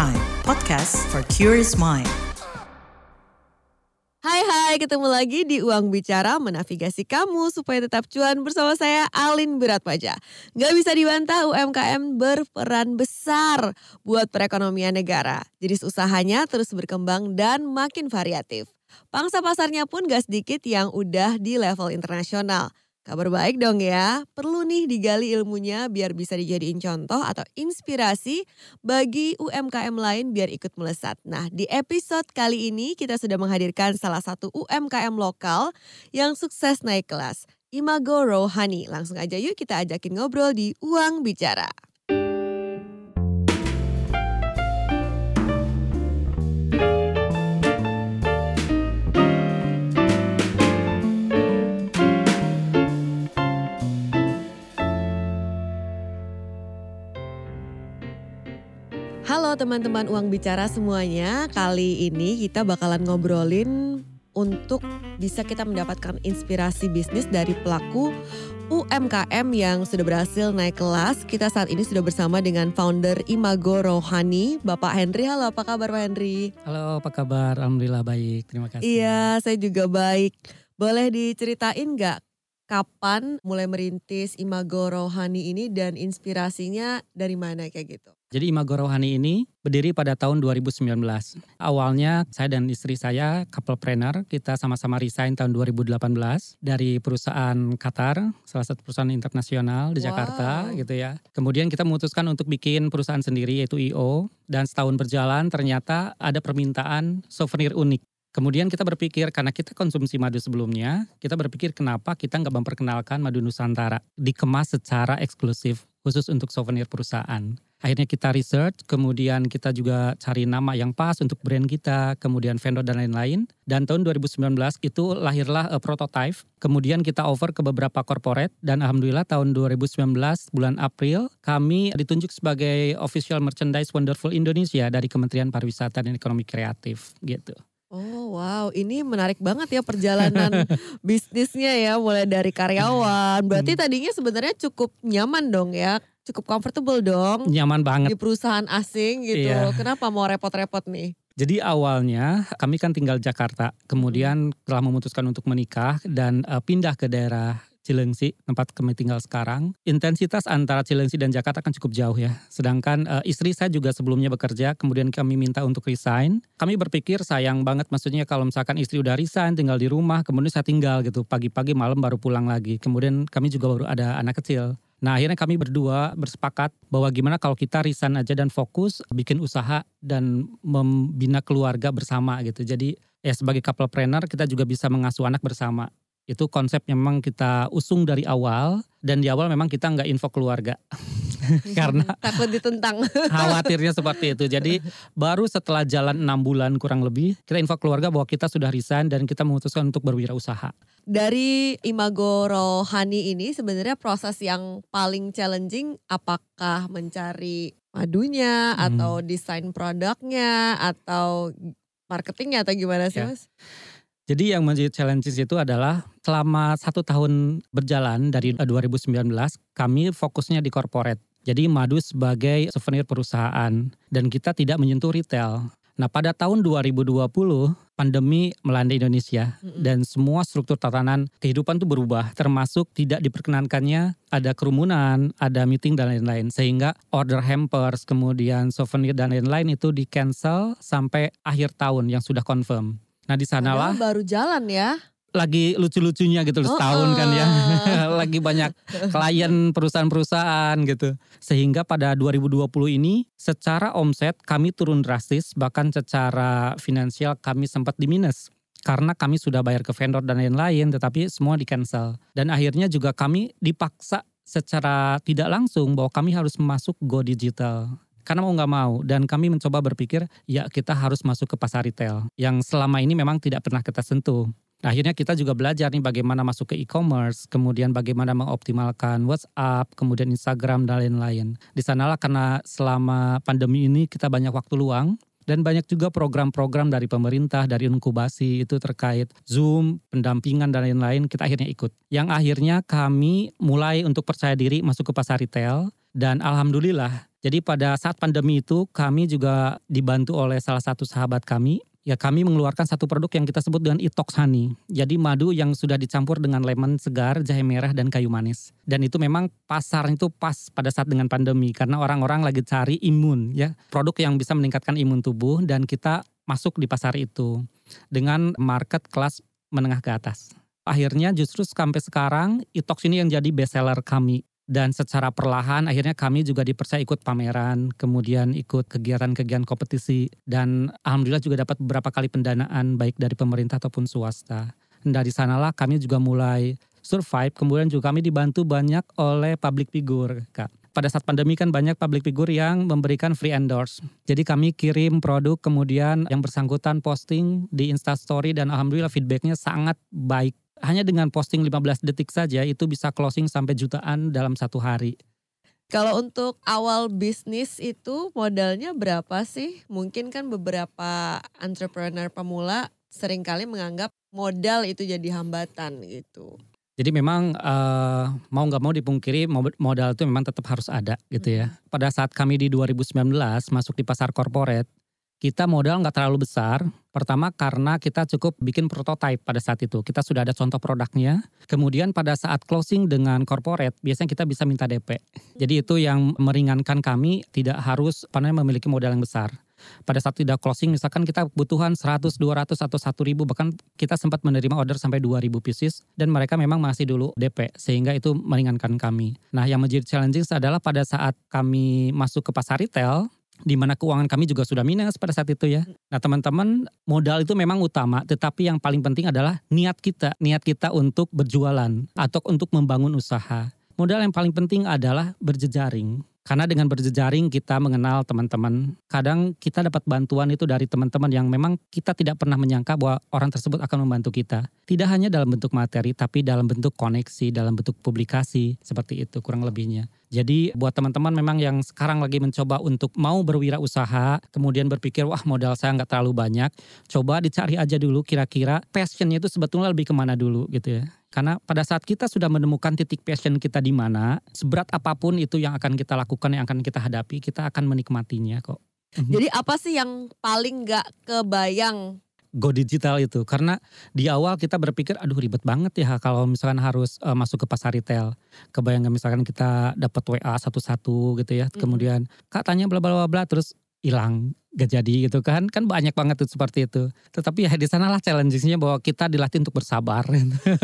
Prime, podcast for curious mind. Hai hai, ketemu lagi di Uang Bicara menavigasi kamu supaya tetap cuan bersama saya Alin Beratpaja. Gak bisa dibantah UMKM berperan besar buat perekonomian negara. Jadi usahanya terus berkembang dan makin variatif. Pangsa pasarnya pun gak sedikit yang udah di level internasional. Kabar baik dong ya, perlu nih digali ilmunya biar bisa dijadiin contoh atau inspirasi bagi UMKM lain biar ikut melesat. Nah di episode kali ini kita sudah menghadirkan salah satu UMKM lokal yang sukses naik kelas. Imago Rohani. Langsung aja yuk kita ajakin ngobrol di Uang Bicara. Teman-teman Uang Bicara semuanya. Kali ini kita bakalan ngobrolin untuk bisa kita mendapatkan inspirasi bisnis dari pelaku UMKM yang sudah berhasil naik kelas. Kita saat ini sudah bersama dengan founder Imago Rohani, Bapak Henry. Halo, apa kabar Pak Henry? Halo, apa kabar? Alhamdulillah baik, terima kasih. Iya, saya juga baik. Boleh diceritain nggak kapan mulai merintis Imago Rohani ini dan inspirasinya dari mana kayak gitu? Jadi Imago Rohani ini berdiri pada tahun 2019. Awalnya saya dan istri saya couple planner, kita sama-sama resign tahun 2018 dari perusahaan Qatar, salah satu perusahaan internasional di Wow. Jakarta gitu ya. Kemudian kita memutuskan untuk bikin perusahaan sendiri yaitu IO dan setahun berjalan ternyata ada permintaan souvenir unik. Kemudian kita berpikir karena kita konsumsi madu sebelumnya, kita berpikir kenapa kita nggak memperkenalkan madu Nusantara dikemas secara eksklusif khusus untuk souvenir perusahaan. Akhirnya kita research, kemudian kita juga cari nama yang pas untuk brand kita, kemudian vendor dan lain-lain. Dan tahun 2019 itu lahirlah a prototype. Kemudian kita offer ke beberapa corporate dan alhamdulillah tahun 2019 bulan April kami ditunjuk sebagai official merchandise Wonderful Indonesia dari Kementerian Pariwisata dan Ekonomi Kreatif gitu. Oh wow, ini menarik banget ya perjalanan bisnisnya ya, mulai dari karyawan. Berarti Hmm. tadinya sebenarnya cukup nyaman dong ya, cukup comfortable dong Nyaman banget. di perusahaan asing gitu. Iya. Kenapa mau repot-repot nih? Jadi awalnya kami kan tinggal Jakarta, kemudian telah memutuskan untuk menikah dan eh, pindah ke daerah Cilengsi, tempat kami tinggal sekarang. Intensitas antara Cilengsi dan Jakarta kan cukup jauh ya. Sedangkan eh, istri saya juga sebelumnya bekerja, kemudian kami minta untuk resign. Kami berpikir sayang banget maksudnya kalau misalkan istri udah resign, tinggal di rumah, kemudian saya tinggal gitu. Pagi-pagi malam baru pulang lagi. Kemudian kami juga baru ada anak kecil. Nah akhirnya kami berdua bersepakat bahwa gimana kalau kita resign aja dan fokus bikin usaha dan membina keluarga bersama gitu. Jadi ya sebagai couple planner kita juga bisa mengasuh anak bersama. Itu konsep yang memang kita usung dari awal dan di awal memang kita nggak info keluarga. Karena Takut ditentang. khawatirnya seperti itu. Jadi baru setelah jalan enam bulan kurang lebih kita info keluarga bahwa kita sudah resign dan kita memutuskan untuk berwirausaha. Dari Imago Rohani ini sebenarnya proses yang paling challenging apakah mencari madunya Hmm. atau desain produknya atau marketingnya atau gimana sih Ya. mas? Jadi yang menjadi challenges itu adalah selama satu tahun berjalan dari eh, 2019 kami fokusnya di corporate. Jadi madu sebagai souvenir perusahaan dan kita tidak menyentuh retail. Nah pada tahun 2020 pandemi melanda Indonesia Mm-mm. dan semua struktur tatanan kehidupan itu berubah termasuk tidak diperkenankannya ada kerumunan, ada meeting dan lain-lain sehingga order hampers kemudian souvenir dan lain-lain itu di cancel sampai akhir tahun yang sudah confirm. Nah di sanalah Padahal baru jalan ya. Lagi lucu-lucunya gitu loh, setahun kan ya. lagi banyak klien perusahaan-perusahaan gitu. Sehingga pada 2020 ini secara omset kami turun drastis bahkan secara finansial kami sempat di minus. Karena kami sudah bayar ke vendor dan lain-lain tetapi semua di cancel. Dan akhirnya juga kami dipaksa secara tidak langsung bahwa kami harus masuk go digital. Karena mau nggak mau dan kami mencoba berpikir ya kita harus masuk ke pasar retail yang selama ini memang tidak pernah kita sentuh. Nah, akhirnya kita juga belajar nih bagaimana masuk ke e-commerce, kemudian bagaimana mengoptimalkan WhatsApp, kemudian Instagram dan lain-lain. Di sanalah karena selama pandemi ini kita banyak waktu luang Dan banyak juga program-program dari pemerintah, dari inkubasi itu terkait Zoom, pendampingan dan lain-lain kita akhirnya ikut. Yang akhirnya kami mulai untuk percaya diri masuk ke pasar retail dan alhamdulillah jadi pada saat pandemi itu kami juga dibantu oleh salah satu sahabat kami ya kami mengeluarkan satu produk yang kita sebut dengan Itox Honey. Jadi madu yang sudah dicampur dengan lemon segar, jahe merah dan kayu manis. Dan itu memang pasar itu pas pada saat dengan pandemi karena orang-orang lagi cari imun ya, produk yang bisa meningkatkan imun tubuh dan kita masuk di pasar itu dengan market kelas menengah ke atas. Akhirnya justru sampai sekarang Itox ini yang jadi best seller kami dan secara perlahan akhirnya kami juga dipercaya ikut pameran, kemudian ikut kegiatan-kegiatan kompetisi dan alhamdulillah juga dapat beberapa kali pendanaan baik dari pemerintah ataupun swasta. Dan dari sanalah kami juga mulai survive, kemudian juga kami dibantu banyak oleh public figure, Kak. Pada saat pandemi kan banyak public figure yang memberikan free endorse. Jadi kami kirim produk kemudian yang bersangkutan posting di Instastory dan alhamdulillah feedbacknya sangat baik hanya dengan posting 15 detik saja itu bisa closing sampai jutaan dalam satu hari. Kalau untuk awal bisnis itu modalnya berapa sih? Mungkin kan beberapa entrepreneur pemula sering kali menganggap modal itu jadi hambatan gitu. Jadi memang uh, mau nggak mau dipungkiri modal itu memang tetap harus ada gitu ya. Pada saat kami di 2019 masuk di pasar korporat, kita modal nggak terlalu besar. Pertama karena kita cukup bikin prototype pada saat itu. Kita sudah ada contoh produknya. Kemudian pada saat closing dengan corporate, biasanya kita bisa minta DP. Jadi itu yang meringankan kami tidak harus namanya memiliki modal yang besar. Pada saat tidak closing misalkan kita kebutuhan 100, 200 atau 1000 bahkan kita sempat menerima order sampai 2000 pieces dan mereka memang masih dulu DP sehingga itu meringankan kami. Nah, yang menjadi challenging adalah pada saat kami masuk ke pasar retail di mana keuangan kami juga sudah minus pada saat itu ya. Nah teman-teman modal itu memang utama, tetapi yang paling penting adalah niat kita, niat kita untuk berjualan atau untuk membangun usaha. Modal yang paling penting adalah berjejaring. Karena dengan berjejaring kita mengenal teman-teman. Kadang kita dapat bantuan itu dari teman-teman yang memang kita tidak pernah menyangka bahwa orang tersebut akan membantu kita. Tidak hanya dalam bentuk materi, tapi dalam bentuk koneksi, dalam bentuk publikasi, seperti itu kurang lebihnya. Jadi buat teman-teman memang yang sekarang lagi mencoba untuk mau berwirausaha, kemudian berpikir wah modal saya nggak terlalu banyak, coba dicari aja dulu kira-kira passionnya itu sebetulnya lebih ke mana dulu gitu ya. Karena pada saat kita sudah menemukan titik passion kita di mana, seberat apa pun itu yang akan kita lakukan, yang akan kita hadapi, kita akan menikmatinya kok. Mhm. Jadi apa sih yang paling nggak kebayang go digital itu karena di awal kita berpikir aduh ribet banget ya kalau misalkan harus uh, masuk ke pasar retail kebayang misalkan kita dapat WA satu-satu gitu ya mm. kemudian kak tanya bla bla bla terus hilang gak jadi gitu kan. Kan banyak banget tuh seperti itu. Tetapi ya di sanalah challenge-nya bahwa kita dilatih untuk bersabar.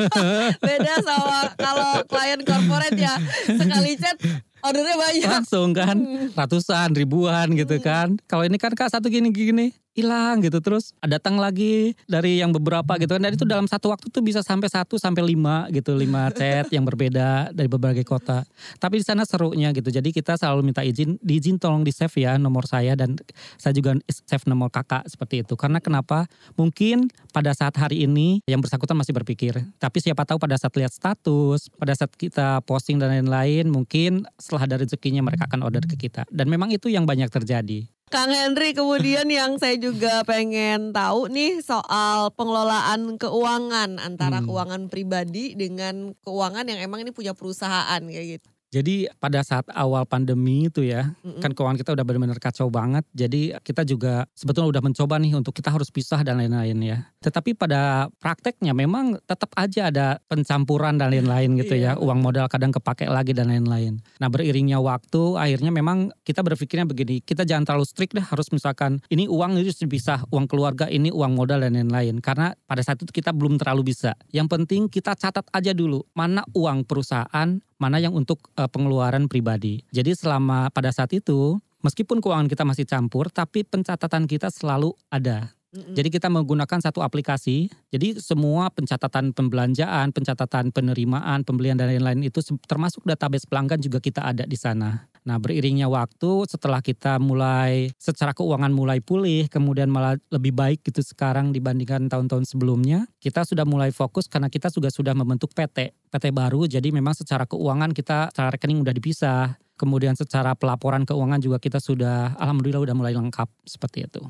Beda sama kalau klien corporate ya. Sekali chat ordernya banyak. Langsung kan ratusan ribuan gitu mm. kan. Kalau ini kan kak satu gini gini hilang gitu. Terus datang lagi dari yang beberapa gitu kan. Dan itu dalam satu waktu tuh bisa sampai satu sampai lima gitu. Lima chat yang berbeda dari berbagai kota. Tapi di sana serunya gitu. Jadi kita selalu minta izin diizin tolong di save ya nomor saya dan saya juga save nomor kakak seperti itu. Karena kenapa? Mungkin pada saat hari ini yang bersangkutan masih berpikir. Tapi siapa tahu pada saat lihat status pada saat kita posting dan lain-lain mungkin setelah ada rezekinya mereka akan order ke kita. Dan memang itu yang banyak terjadi Kang Henry kemudian yang saya juga pengen tahu nih soal pengelolaan keuangan antara hmm. keuangan pribadi dengan keuangan yang emang ini punya perusahaan kayak gitu. Jadi pada saat awal pandemi itu ya, mm-hmm. kan keuangan kita udah benar-benar kacau banget. Jadi kita juga sebetulnya udah mencoba nih untuk kita harus pisah dan lain-lain ya. Tetapi pada prakteknya memang tetap aja ada pencampuran dan lain-lain gitu ya. Iya. Uang modal kadang kepake lagi dan lain-lain. Nah beriringnya waktu akhirnya memang kita berpikirnya begini, kita jangan terlalu strict deh harus misalkan ini uang itu dipisah, uang keluarga ini uang modal dan lain-lain. Karena pada saat itu kita belum terlalu bisa. Yang penting kita catat aja dulu mana uang perusahaan, mana yang untuk uh, pengeluaran pribadi. Jadi selama pada saat itu meskipun keuangan kita masih campur tapi pencatatan kita selalu ada. Jadi kita menggunakan satu aplikasi. Jadi semua pencatatan pembelanjaan, pencatatan penerimaan, pembelian dan lain-lain itu termasuk database pelanggan juga kita ada di sana. Nah, beriringnya waktu setelah kita mulai secara keuangan mulai pulih, kemudian malah lebih baik gitu sekarang dibandingkan tahun-tahun sebelumnya, kita sudah mulai fokus karena kita juga sudah membentuk PT, PT baru. Jadi memang secara keuangan kita secara rekening udah dipisah. Kemudian secara pelaporan keuangan juga kita sudah alhamdulillah udah mulai lengkap seperti itu.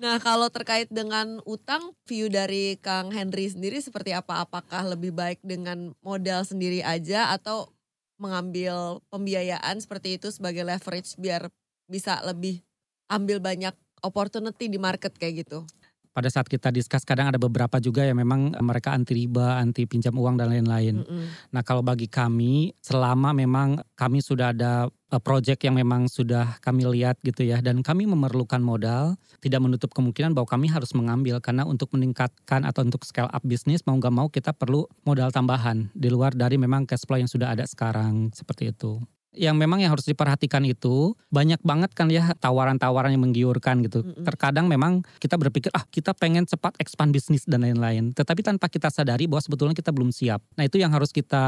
Nah kalau terkait dengan utang, view dari Kang Henry sendiri seperti apa? Apakah lebih baik dengan modal sendiri aja atau mengambil pembiayaan seperti itu sebagai leverage biar bisa lebih ambil banyak opportunity di market kayak gitu? Pada saat kita discuss kadang ada beberapa juga yang memang mereka anti riba, anti pinjam uang dan lain-lain. Mm -mm. Nah kalau bagi kami selama memang kami sudah ada uh, project yang memang sudah kami lihat gitu ya dan kami memerlukan modal tidak menutup kemungkinan bahwa kami harus mengambil karena untuk meningkatkan atau untuk scale up bisnis mau nggak mau kita perlu modal tambahan di luar dari memang cash flow yang sudah ada sekarang seperti itu yang memang yang harus diperhatikan itu banyak banget kan ya tawaran-tawaran yang menggiurkan gitu. Mm-mm. Terkadang memang kita berpikir ah kita pengen cepat expand bisnis dan lain-lain. Tetapi tanpa kita sadari bahwa sebetulnya kita belum siap. Nah itu yang harus kita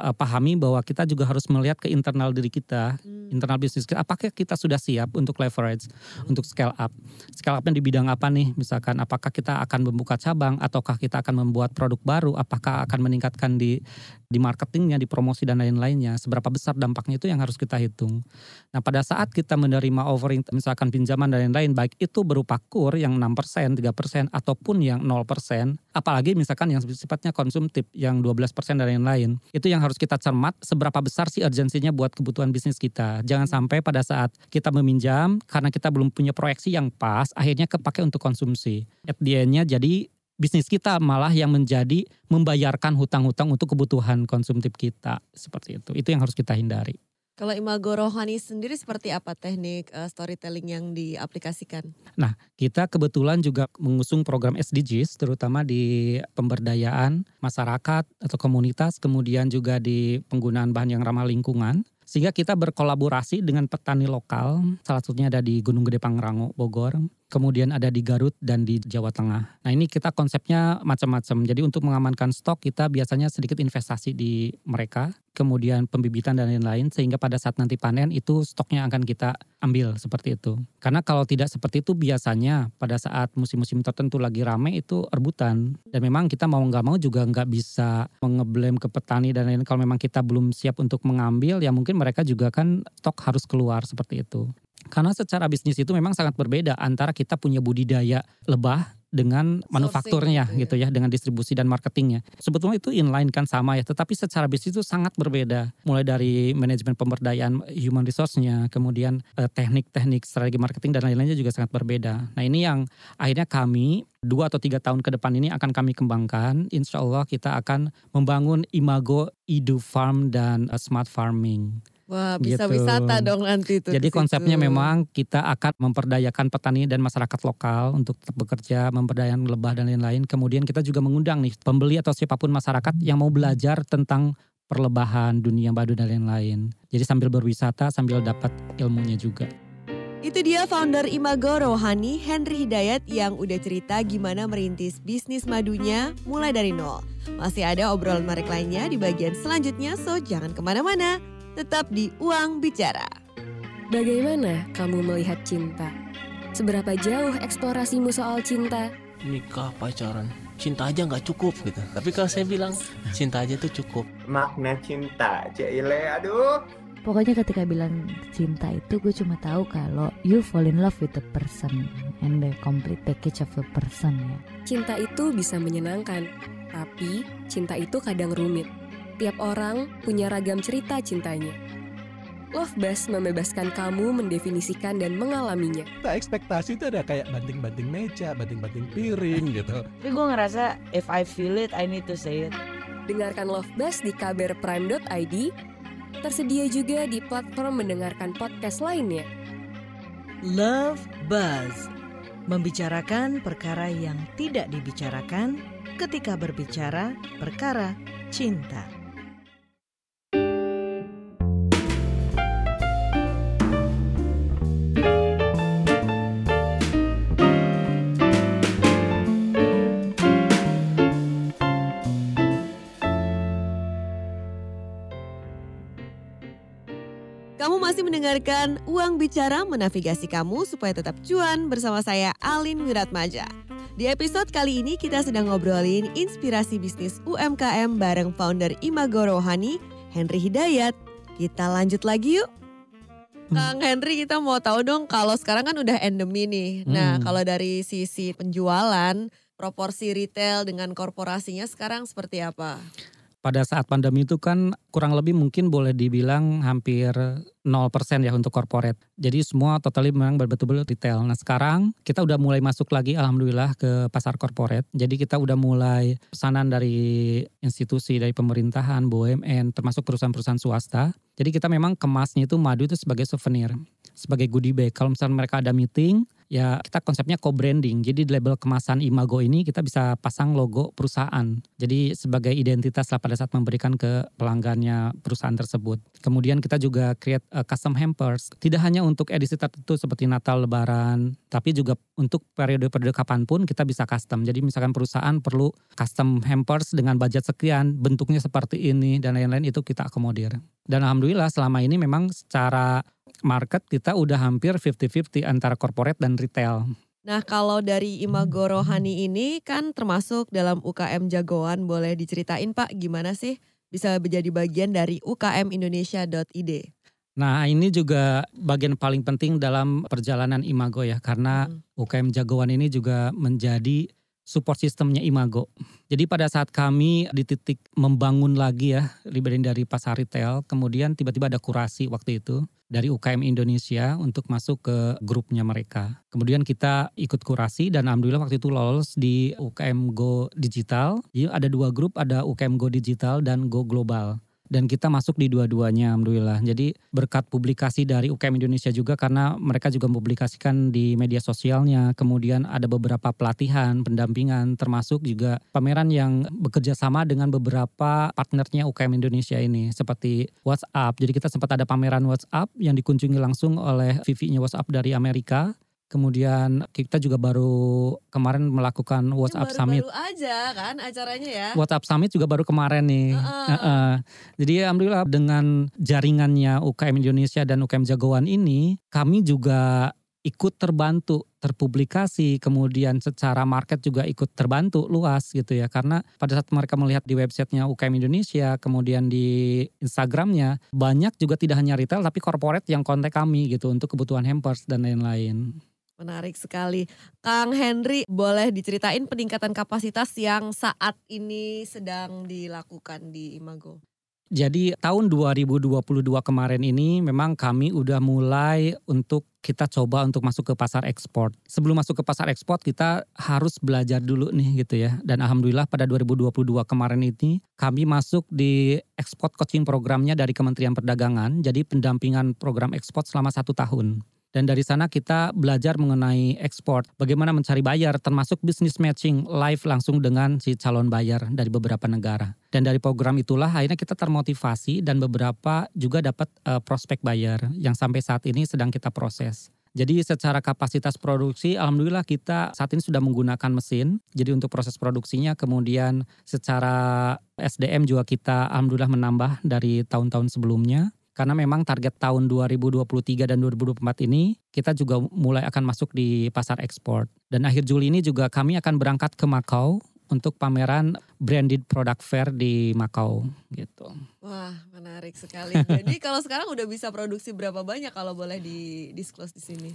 uh, pahami bahwa kita juga harus melihat ke internal diri kita, Hmm. internal bisnis kita. Apakah kita sudah siap untuk leverage, untuk scale up? Scale upnya di bidang apa nih? Misalkan apakah kita akan membuka cabang ataukah kita akan membuat produk baru? Apakah akan meningkatkan di di marketingnya, di promosi dan lain-lainnya? Seberapa besar dampaknya itu yang harus kita hitung. Nah pada saat kita menerima offering misalkan pinjaman dan lain-lain baik itu berupa kur yang 6%, 3% ataupun yang 0%, apalagi misalkan yang sifatnya konsumtif yang 12% dan lain-lain. Itu yang harus kita cermat seberapa besar sih urgensinya buat kebutuhan bisnis kita. Jangan sampai pada saat kita meminjam karena kita belum punya proyeksi yang pas akhirnya kepake untuk konsumsi. At the end-nya jadi bisnis kita malah yang menjadi membayarkan hutang-hutang untuk kebutuhan konsumtif kita seperti itu. Itu yang harus kita hindari. Kalau imago rohani sendiri seperti apa teknik eh, storytelling yang diaplikasikan? Nah, kita kebetulan juga mengusung program SDGs terutama di pemberdayaan masyarakat atau komunitas, kemudian juga di penggunaan bahan yang ramah lingkungan. Sehingga kita berkolaborasi dengan petani lokal, salah satunya ada di Gunung Gede Pangrango, Bogor, kemudian ada di Garut dan di Jawa Tengah. Nah ini kita konsepnya macam-macam. Jadi untuk mengamankan stok kita biasanya sedikit investasi di mereka, kemudian pembibitan dan lain-lain sehingga pada saat nanti panen itu stoknya akan kita ambil seperti itu. Karena kalau tidak seperti itu biasanya pada saat musim-musim tertentu lagi rame itu rebutan dan memang kita mau nggak mau juga nggak bisa mengeblame ke petani dan lain-lain kalau memang kita belum siap untuk mengambil ya mungkin mereka juga kan stok harus keluar seperti itu. Karena secara bisnis itu memang sangat berbeda antara kita punya budidaya lebah dengan manufakturnya gitu ya. gitu ya dengan distribusi dan marketingnya. Sebetulnya itu inline kan sama ya, tetapi secara bisnis itu sangat berbeda. Mulai dari manajemen pemberdayaan human resource-nya, kemudian eh, teknik-teknik strategi marketing dan lain-lainnya juga sangat berbeda. Nah ini yang akhirnya kami dua atau tiga tahun ke depan ini akan kami kembangkan. Insya Allah kita akan membangun imago Idu Farm dan eh, Smart Farming. Wah bisa Gitu. wisata dong nanti itu. Jadi di konsepnya memang kita akan memperdayakan petani dan masyarakat lokal untuk tetap bekerja, memberdayakan lebah dan lain-lain. Kemudian kita juga mengundang nih pembeli atau siapa pun masyarakat yang mau belajar tentang perlebahan, dunia badu dan lain-lain. Jadi sambil berwisata sambil dapat ilmunya juga. Itu dia founder Imago Rohani Henry Hidayat yang udah cerita gimana merintis bisnis madunya mulai dari nol. Masih ada obrolan menarik lainnya di bagian selanjutnya, so jangan ke mana-mana. Tetap di Uang Bicara. Bagaimana kamu melihat cinta? Seberapa jauh eksplorasimu soal cinta? nikah pacaran cinta aja nggak cukup gitu tapi kalau saya bilang cinta aja tuh cukup makna cinta Cile aduh Pokoknya ketika bilang cinta itu gue cuma tahu kalau you fall in love with the person and the complete package of the person ya. Cinta itu bisa menyenangkan, tapi cinta itu kadang rumit. Tiap orang punya ragam cerita cintanya. Love Buzz membebaskan kamu mendefinisikan dan mengalaminya. Kita ekspektasi itu ada kayak banting-banting meja, banting-banting piring gitu. Tapi gue ngerasa if I feel it, I need to say it. Dengarkan Love Buzz di kbrprime.id, tersedia juga di platform mendengarkan podcast lainnya. Love Buzz. Membicarakan perkara yang tidak dibicarakan ketika berbicara perkara cinta. Mendengarkan Uang Bicara menavigasi kamu supaya tetap cuan bersama saya Alin Wiratmaja. Di episode kali ini kita sedang ngobrolin inspirasi bisnis UMKM bareng founder Imago Rohani, Henry Hidayat. Kita lanjut lagi yuk. Kang Henry kita mau tahu dong kalau sekarang kan udah endemi nih. Nah Hmm. kalau dari sisi penjualan, proporsi retail dengan korporasinya sekarang seperti apa? Pada saat pandemi itu kan kurang lebih mungkin boleh dibilang hampir 0% ya untuk corporate. Jadi semua totally memang betul-betul retail. Nah sekarang kita udah mulai masuk lagi alhamdulillah ke pasar corporate. Jadi kita udah mulai pesanan dari institusi, dari pemerintahan, BUMN, termasuk perusahaan-perusahaan swasta. Jadi kita memang kemasnya itu madu itu sebagai souvenir, sebagai goodie bag. Kalau misalnya mereka ada meeting, ya kita konsepnya co-branding. Jadi di label kemasan Imago ini kita bisa pasang logo perusahaan. Jadi sebagai identitas lah pada saat memberikan ke pelanggannya perusahaan tersebut. Kemudian kita juga create uh, custom hampers. Tidak hanya untuk edisi tertentu seperti Natal, Lebaran, tapi juga untuk periode-periode kapan pun kita bisa custom. Jadi misalkan perusahaan perlu custom hampers dengan budget sekian, bentuknya seperti ini dan lain-lain itu kita akomodir. Dan alhamdulillah selama ini memang secara market kita udah hampir 50-50 antara corporate dan retail. Nah kalau dari Imago Rohani ini kan termasuk dalam UKM jagoan boleh diceritain Pak gimana sih bisa menjadi bagian dari ukmindonesia.id? Nah ini juga bagian paling penting dalam perjalanan Imago ya karena Hmm. UKM jagoan ini juga menjadi support sistemnya Imago. Jadi pada saat kami di titik membangun lagi ya rebranding dari pasar retail, kemudian tiba-tiba ada kurasi waktu itu dari UKM Indonesia untuk masuk ke grupnya mereka. Kemudian kita ikut kurasi dan alhamdulillah waktu itu lolos di UKM Go Digital. Jadi ada dua grup, ada UKM Go Digital dan Go Global dan kita masuk di dua-duanya alhamdulillah. Jadi berkat publikasi dari UKM Indonesia juga karena mereka juga mempublikasikan di media sosialnya, kemudian ada beberapa pelatihan, pendampingan termasuk juga pameran yang bekerja sama dengan beberapa partnernya UKM Indonesia ini seperti WhatsApp. Jadi kita sempat ada pameran WhatsApp yang dikunjungi langsung oleh VP-nya WhatsApp dari Amerika. Kemudian kita juga baru kemarin melakukan WhatsApp Summit. Baru-baru aja kan acaranya ya. WhatsApp Summit juga baru kemarin nih. Heeh. Heeh. Jadi alhamdulillah dengan jaringannya UKM Indonesia dan UKM Jagoan ini, kami juga ikut terbantu terpublikasi kemudian secara market juga ikut terbantu luas gitu ya karena pada saat mereka melihat di websitenya UKM Indonesia kemudian di Instagramnya banyak juga tidak hanya retail tapi corporate yang kontak kami gitu untuk kebutuhan hampers dan lain-lain. Menarik sekali. Kang Henry, boleh diceritain peningkatan kapasitas yang saat ini sedang dilakukan di Imago? Jadi tahun 2022 kemarin ini memang kami udah mulai untuk kita coba untuk masuk ke pasar ekspor. Sebelum masuk ke pasar ekspor kita harus belajar dulu nih gitu ya. Dan alhamdulillah pada 2022 kemarin ini kami masuk di ekspor coaching programnya dari Kementerian Perdagangan. Jadi pendampingan program ekspor selama satu tahun. Dan dari sana kita belajar mengenai ekspor, bagaimana mencari bayar, termasuk business matching live langsung dengan si calon bayar dari beberapa negara. Dan dari program itulah akhirnya kita termotivasi dan beberapa juga dapat eh, prospek bayar yang sampai saat ini sedang kita proses. Jadi secara kapasitas produksi, alhamdulillah kita saat ini sudah menggunakan mesin. Jadi untuk proses produksinya, kemudian secara SDM juga kita alhamdulillah menambah dari tahun-tahun sebelumnya karena memang target tahun 2023 dan 2024 ini kita juga mulai akan masuk di pasar ekspor. Dan akhir Juli ini juga kami akan berangkat ke Makau untuk pameran branded product fair di Makau gitu. Wah, menarik sekali. Jadi kalau sekarang udah bisa produksi berapa banyak kalau boleh di disclose di sini?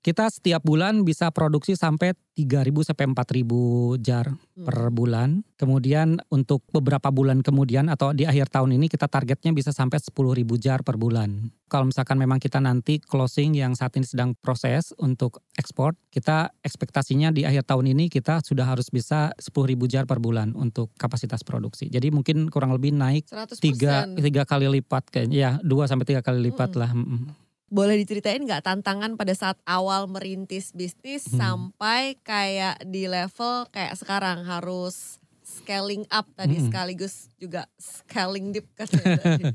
Kita setiap bulan bisa produksi sampai 3.000 sampai 4.000 jar Hmm. per bulan. Kemudian untuk beberapa bulan kemudian atau di akhir tahun ini kita targetnya bisa sampai 10.000 jar per bulan. Kalau misalkan memang kita nanti closing yang saat ini sedang proses untuk ekspor, kita ekspektasinya di akhir tahun ini kita sudah harus bisa 10.000 jar per bulan untuk kapasitas produksi. Jadi mungkin kurang lebih naik 100%. tiga tiga kali lipat kayaknya ya dua sampai tiga kali lipat Mm-mm. lah. Boleh diceritain nggak tantangan pada saat awal merintis bisnis Hmm. sampai kayak di level kayak sekarang harus scaling up tadi Hmm. sekaligus juga scaling deep katanya.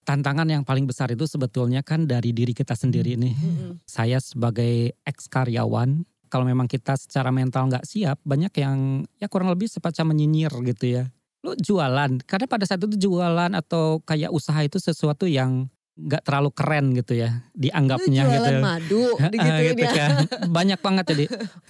Tantangan yang paling besar itu sebetulnya kan dari diri kita sendiri nih. Mm-mm. Saya sebagai ex karyawan, kalau memang kita secara mental nggak siap, banyak yang ya kurang lebih semacam menyinyir gitu ya. Lu jualan, karena pada saat itu jualan atau kayak usaha itu sesuatu yang nggak terlalu keren gitu ya dianggapnya jualan gitu. madu digituin gitu ya. kan. Banyak banget jadi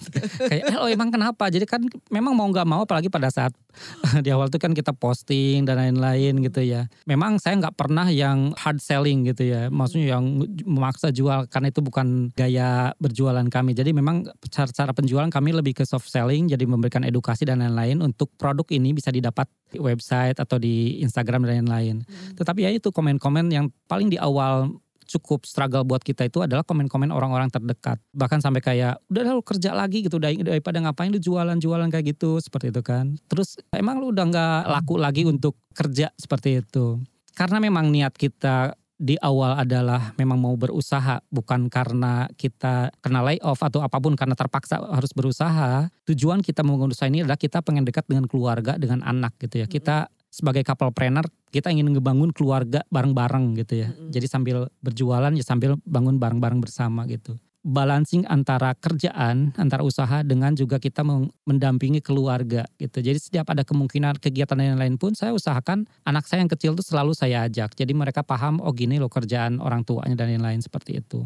kayak eh, oh emang kenapa? Jadi kan memang mau nggak mau apalagi pada saat di awal tuh kan kita posting dan lain-lain gitu ya. Memang saya nggak pernah yang hard selling gitu ya. Maksudnya yang memaksa jual karena itu bukan gaya berjualan kami. Jadi memang cara-cara penjualan kami lebih ke soft selling jadi memberikan edukasi dan lain-lain untuk produk ini bisa didapat di website atau di Instagram dan lain-lain. Tetapi ya itu komen-komen yang paling di awal cukup struggle buat kita itu adalah komen-komen orang-orang terdekat. Bahkan sampai kayak udah lu kerja lagi gitu dar- daripada ngapain lu jualan-jualan kayak gitu seperti itu kan. Terus emang lu udah nggak laku lagi untuk kerja seperti itu. Karena memang niat kita di awal adalah memang mau berusaha bukan karena kita kena layoff atau apa pun karena terpaksa harus berusaha. Tujuan kita berusaha ini adalah kita pengen dekat dengan keluarga, dengan anak gitu ya. Kita sebagai couple planner kita ingin ngebangun keluarga bareng-bareng gitu ya. Mm-mm. Jadi sambil berjualan ya sambil bangun bareng-bareng bersama gitu. Balancing antara kerjaan, antara usaha dengan juga kita mendampingi keluarga gitu. Jadi setiap ada kemungkinan kegiatan yang lain pun saya usahakan anak saya yang kecil tuh selalu saya ajak. Jadi mereka paham oh gini loh kerjaan orang tuanya dan lain-lain seperti itu.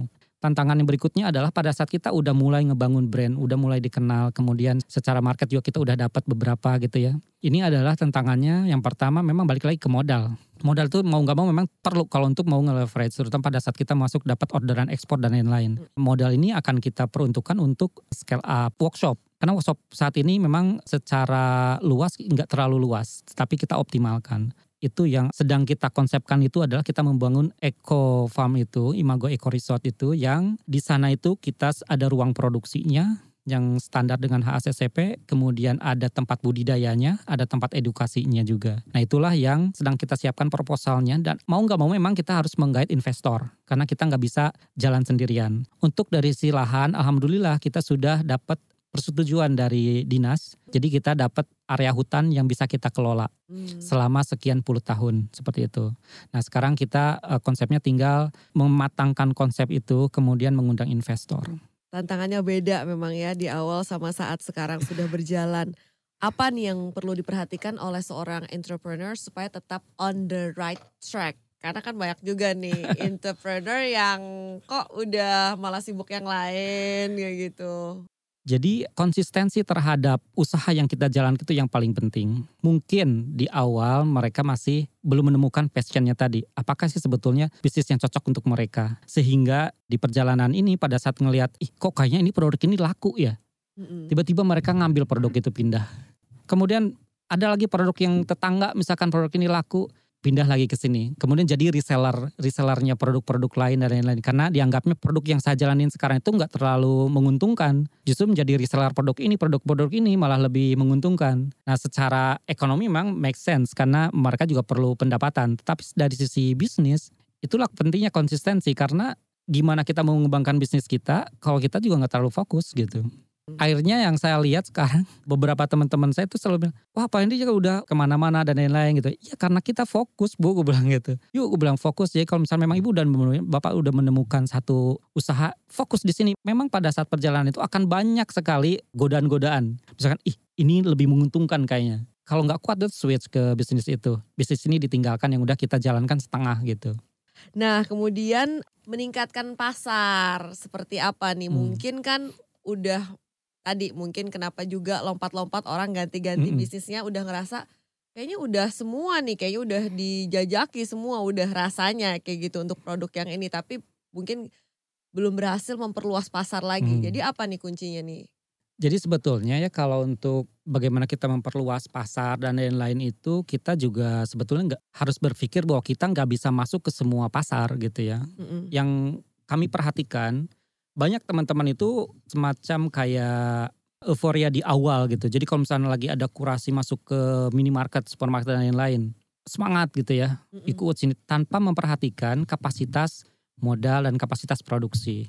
Tantangan yang berikutnya adalah pada saat kita udah mulai ngebangun brand, udah mulai dikenal, kemudian secara market juga kita udah dapat beberapa gitu ya. Ini adalah tantangannya yang pertama memang balik lagi ke modal. Modal tuh mau nggak mau memang perlu kalau untuk mau nge-leverage, terutama pada saat kita masuk dapat orderan ekspor dan lain-lain. Modal ini akan kita peruntukkan untuk scale up workshop. Karena workshop saat ini memang secara luas nggak terlalu luas, tapi kita optimalkan itu yang sedang kita konsepkan itu adalah kita membangun eco farm itu, Imago Eco Resort itu yang di sana itu kita ada ruang produksinya yang standar dengan HACCP, kemudian ada tempat budidayanya, ada tempat edukasinya juga. Nah itulah yang sedang kita siapkan proposalnya dan mau nggak mau memang kita harus menggait investor karena kita nggak bisa jalan sendirian. Untuk dari si lahan, alhamdulillah kita sudah dapat persetujuan dari dinas. Jadi kita dapat area hutan yang bisa kita kelola Hmm. selama sekian puluh tahun seperti itu. Nah sekarang kita eh, konsepnya tinggal mematangkan konsep itu kemudian mengundang investor. Tantangannya beda memang ya di awal sama saat sekarang sudah berjalan. Apa nih yang perlu diperhatikan oleh seorang entrepreneur supaya tetap on the right track? Karena kan banyak juga nih entrepreneur yang kok udah malah sibuk yang lain kayak gitu. Jadi konsistensi terhadap usaha yang kita jalankan itu yang paling penting. Mungkin di awal mereka masih belum menemukan passionnya tadi. Apakah sih sebetulnya bisnis yang cocok untuk mereka? Sehingga di perjalanan ini pada saat ngelihat, ih kok kayaknya ini produk ini laku ya. Tiba-tiba mereka ngambil produk itu pindah. Kemudian ada lagi produk yang tetangga misalkan produk ini laku pindah lagi ke sini. Kemudian jadi reseller, resellernya produk-produk lain dan lain-lain. Karena dianggapnya produk yang saya jalanin sekarang itu nggak terlalu menguntungkan. Justru menjadi reseller produk ini, produk-produk ini malah lebih menguntungkan. Nah secara ekonomi memang make sense karena mereka juga perlu pendapatan. Tetapi dari sisi bisnis, itulah pentingnya konsistensi karena gimana kita mengembangkan bisnis kita kalau kita juga nggak terlalu fokus gitu. Akhirnya yang saya lihat sekarang beberapa teman-teman saya itu selalu bilang, wah Pak Hendy juga udah ke mana-mana dan lain-lain gitu. Ya karena kita fokus bu, gue bilang gitu. Yuk gue bilang fokus. Jadi kalau misalnya memang ibu dan bapak udah menemukan satu usaha, fokus di sini. Memang pada saat perjalanan itu akan banyak sekali godaan-godaan. Misalkan, ih ini lebih menguntungkan kayaknya. Kalau nggak kuat, tuh switch ke bisnis itu. Bisnis ini ditinggalkan yang udah kita jalankan setengah gitu. Nah kemudian meningkatkan pasar seperti apa nih? Hmm. Mungkin kan udah tadi mungkin kenapa juga lompat-lompat orang ganti-ganti Mm-mm. bisnisnya udah ngerasa kayaknya udah semua nih kayaknya udah dijajaki semua udah rasanya kayak gitu untuk produk yang ini tapi mungkin belum berhasil memperluas pasar lagi. Hmm. Jadi apa nih kuncinya nih? Jadi sebetulnya ya kalau untuk bagaimana kita memperluas pasar dan lain-lain itu kita juga sebetulnya nggak harus berpikir bahwa kita nggak bisa masuk ke semua pasar gitu ya. Mm-mm. Yang kami perhatikan banyak teman-teman itu semacam kayak euforia di awal gitu. Jadi kalau misalnya lagi ada kurasi masuk ke minimarket, supermarket dan lain-lain, semangat gitu ya Mm-mm. ikut sini tanpa memperhatikan kapasitas modal dan kapasitas produksi.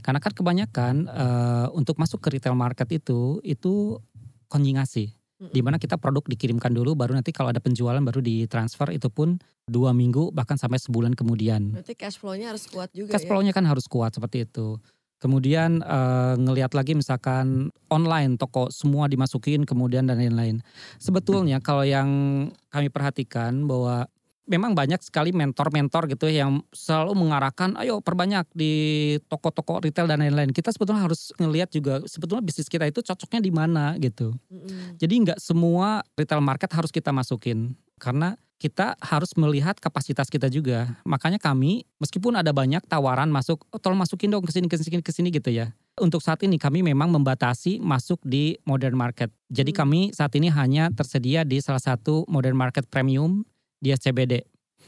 Karena kan kebanyakan eh, untuk masuk ke retail market itu itu konjingasi. Di mana kita produk dikirimkan dulu baru nanti kalau ada penjualan baru ditransfer itu pun dua minggu bahkan sampai sebulan kemudian. Berarti cash flow-nya harus kuat juga Cash ya. flow-nya kan harus kuat seperti itu. Kemudian eh, ngelihat lagi misalkan online toko semua dimasukin kemudian dan lain-lain. Sebetulnya kalau yang kami perhatikan bahwa memang banyak sekali mentor-mentor gitu yang selalu mengarahkan ayo perbanyak di toko-toko retail dan lain-lain. Kita sebetulnya harus ngelihat juga sebetulnya bisnis kita itu cocoknya di mana gitu. Mm-mm. Jadi nggak semua retail market harus kita masukin karena kita harus melihat kapasitas kita juga. Makanya kami meskipun ada banyak tawaran masuk, oh, tolong masukin dong ke sini ke sini ke sini gitu ya. Untuk saat ini kami memang membatasi masuk di modern market. Jadi Hmm. kami saat ini hanya tersedia di salah satu modern market premium di SCBD.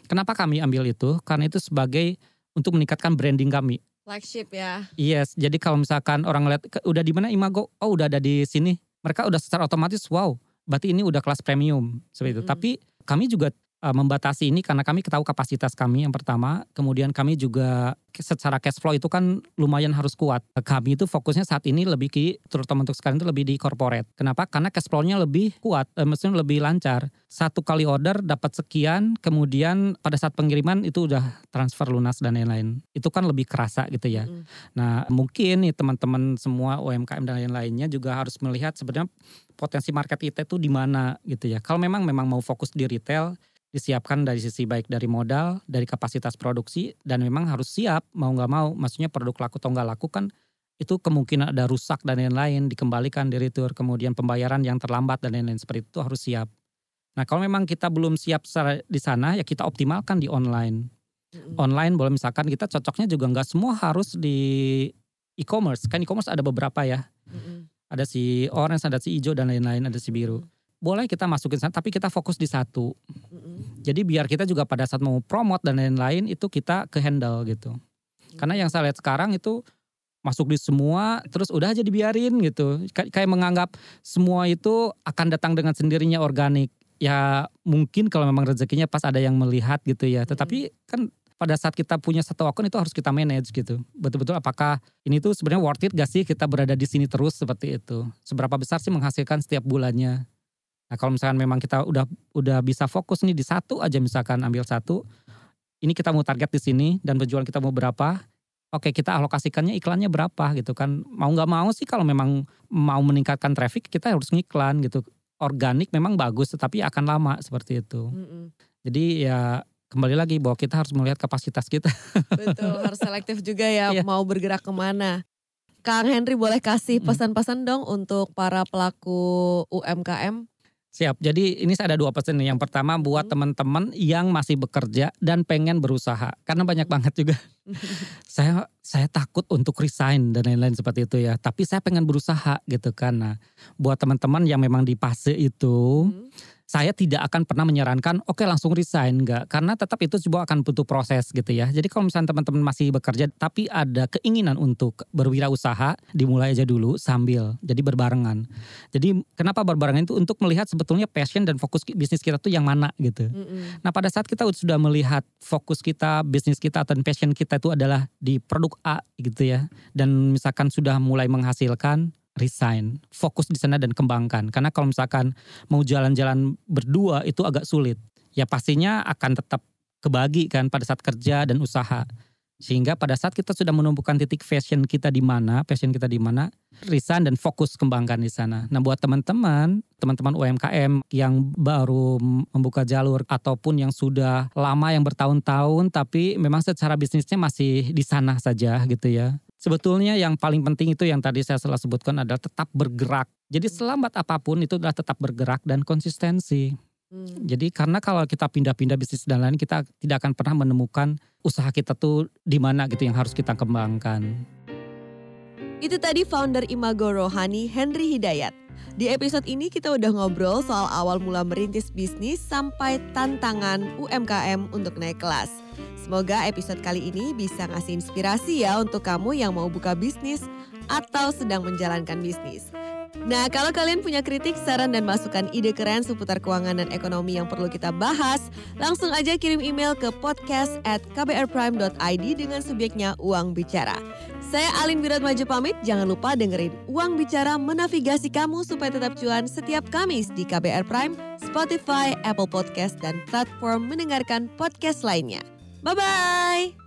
Kenapa kami ambil itu? Karena itu sebagai untuk meningkatkan branding kami. Flagship ya. Yes, jadi kalau misalkan orang "Ke- udah di mana Imago, oh udah ada di sini, mereka udah secara otomatis wow, berarti ini udah kelas premium seperti itu. Mm-mm. Tapi kami juga uh, membatasi ini karena kami tahu kapasitas kami yang pertama, kemudian kami juga secara cash flow itu kan lumayan harus kuat. Kami itu fokusnya saat ini lebih ke terutama untuk sekarang itu lebih di corporate. Kenapa? Karena cash flow-nya lebih kuat, eh, maksudnya lebih lancar. Satu kali order dapat sekian, kemudian pada saat pengiriman itu udah transfer lunas dan lain-lain. Itu kan lebih kerasa gitu ya. Mm-mm. Nah, mungkin nih teman-teman semua UMKM dan lain-lainnya juga harus melihat sebenarnya potensi market kita itu di mana gitu ya. Kalau memang memang mau fokus di retail, disiapkan dari sisi baik dari modal, dari kapasitas produksi dan memang harus siap mau nggak mau. Maksudnya produk laku atau nggak laku kan itu kemungkinan ada rusak dan lain-lain dikembalikan di retur, kemudian pembayaran yang terlambat dan lain-lain seperti itu harus siap. Nah, kalau memang kita belum siap di sana ya kita optimalkan di online. Online boleh misalkan kita cocoknya juga nggak semua harus di e-commerce. Kan e-commerce ada beberapa ya. Ada si orange ada si hijau dan lain-lain ada si biru boleh kita masukin sana tapi kita fokus di satu. Jadi biar kita juga pada saat mau promote dan lain-lain itu kita ke handle gitu. Karena yang saya lihat sekarang itu masuk di semua terus udah aja dibiarin gitu. Kay- kayak menganggap semua itu akan datang dengan sendirinya organik. Ya mungkin kalau memang rezekinya pas ada yang melihat gitu ya. Tetapi kan pada saat kita punya satu akun itu harus kita manage gitu. Betul-betul apakah ini tuh sebenarnya worth it gak sih kita berada di sini terus seperti itu? Seberapa besar sih menghasilkan setiap bulannya nah kalau misalkan memang kita udah udah bisa fokus nih di satu aja misalkan ambil satu ini kita mau target di sini dan penjualan kita mau berapa oke kita alokasikannya iklannya berapa gitu kan mau nggak mau sih kalau memang mau meningkatkan traffic kita harus ngiklan gitu organik memang bagus tetapi akan lama seperti itu Mm-mm. jadi ya kembali lagi bahwa kita harus melihat kapasitas kita Betul, harus selektif juga ya Iya. mau bergerak ke mana. Kang Henry boleh kasih Mm. pesan-pesan dong untuk para pelaku UMKM? Siap. Jadi ini saya ada dua pesan nih. Yang pertama buat Hmm. teman-teman yang masih bekerja dan pengen berusaha. Karena banyak banget juga. saya saya takut untuk resign dan lain-lain seperti itu ya. Tapi saya pengen berusaha gitu kan. Nah, buat teman-teman yang memang di fase itu, Hmm. Saya tidak akan pernah menyarankan oke langsung resign enggak karena tetap itu juga akan butuh proses gitu ya. Jadi kalau misalnya teman-teman masih bekerja tapi ada keinginan untuk berwirausaha dimulai aja dulu sambil jadi berbarengan. Jadi kenapa berbarengan itu untuk melihat sebetulnya passion dan fokus bisnis kita tuh yang mana gitu. Mm-mm. Nah pada saat kita sudah melihat fokus kita, bisnis kita dan passion kita itu adalah di produk A gitu ya. Dan misalkan sudah mulai menghasilkan, resign. Fokus di sana dan kembangkan. Karena kalau misalkan mau jalan-jalan berdua itu agak sulit. Ya pastinya akan tetap kebagi kan pada saat kerja dan usaha. Sehingga pada saat kita sudah menumbuhkan titik passion kita di mana, passion kita di mana, resign dan fokus kembangkan di sana. Nah buat teman-teman, teman-teman UMKM yang baru membuka jalur ataupun yang sudah lama yang bertahun-tahun tapi memang secara bisnisnya masih di sana saja gitu ya. Sebetulnya yang paling penting itu yang tadi saya salah sebutkan adalah tetap bergerak. Jadi selambat apa pun itu adalah tetap bergerak dan konsistensi. Hmm. Jadi karena kalau kita pindah-pindah bisnis dan lain kita tidak akan pernah menemukan usaha kita tuh di mana gitu yang harus kita kembangkan. Itu tadi founder Imago Rohani Henry Hidayat. Di episode ini kita udah ngobrol soal awal mula merintis bisnis sampai tantangan UMKM untuk naik kelas. Semoga episode kali ini bisa ngasih inspirasi ya untuk kamu yang mau buka bisnis atau sedang menjalankan bisnis. Nah, kalau kalian punya kritik, saran, dan masukan ide keren seputar keuangan dan ekonomi yang perlu kita bahas, langsung aja kirim email ke podcast at kbrprime.id dengan subjeknya Uang Bicara. Saya Alin Wiratmaju pamit, jangan lupa dengerin Uang Bicara menavigasi kamu supaya tetap cuan setiap Kamis di KBR Prime, Spotify, Apple Podcast, dan platform mendengarkan podcast lainnya. Bye-bye!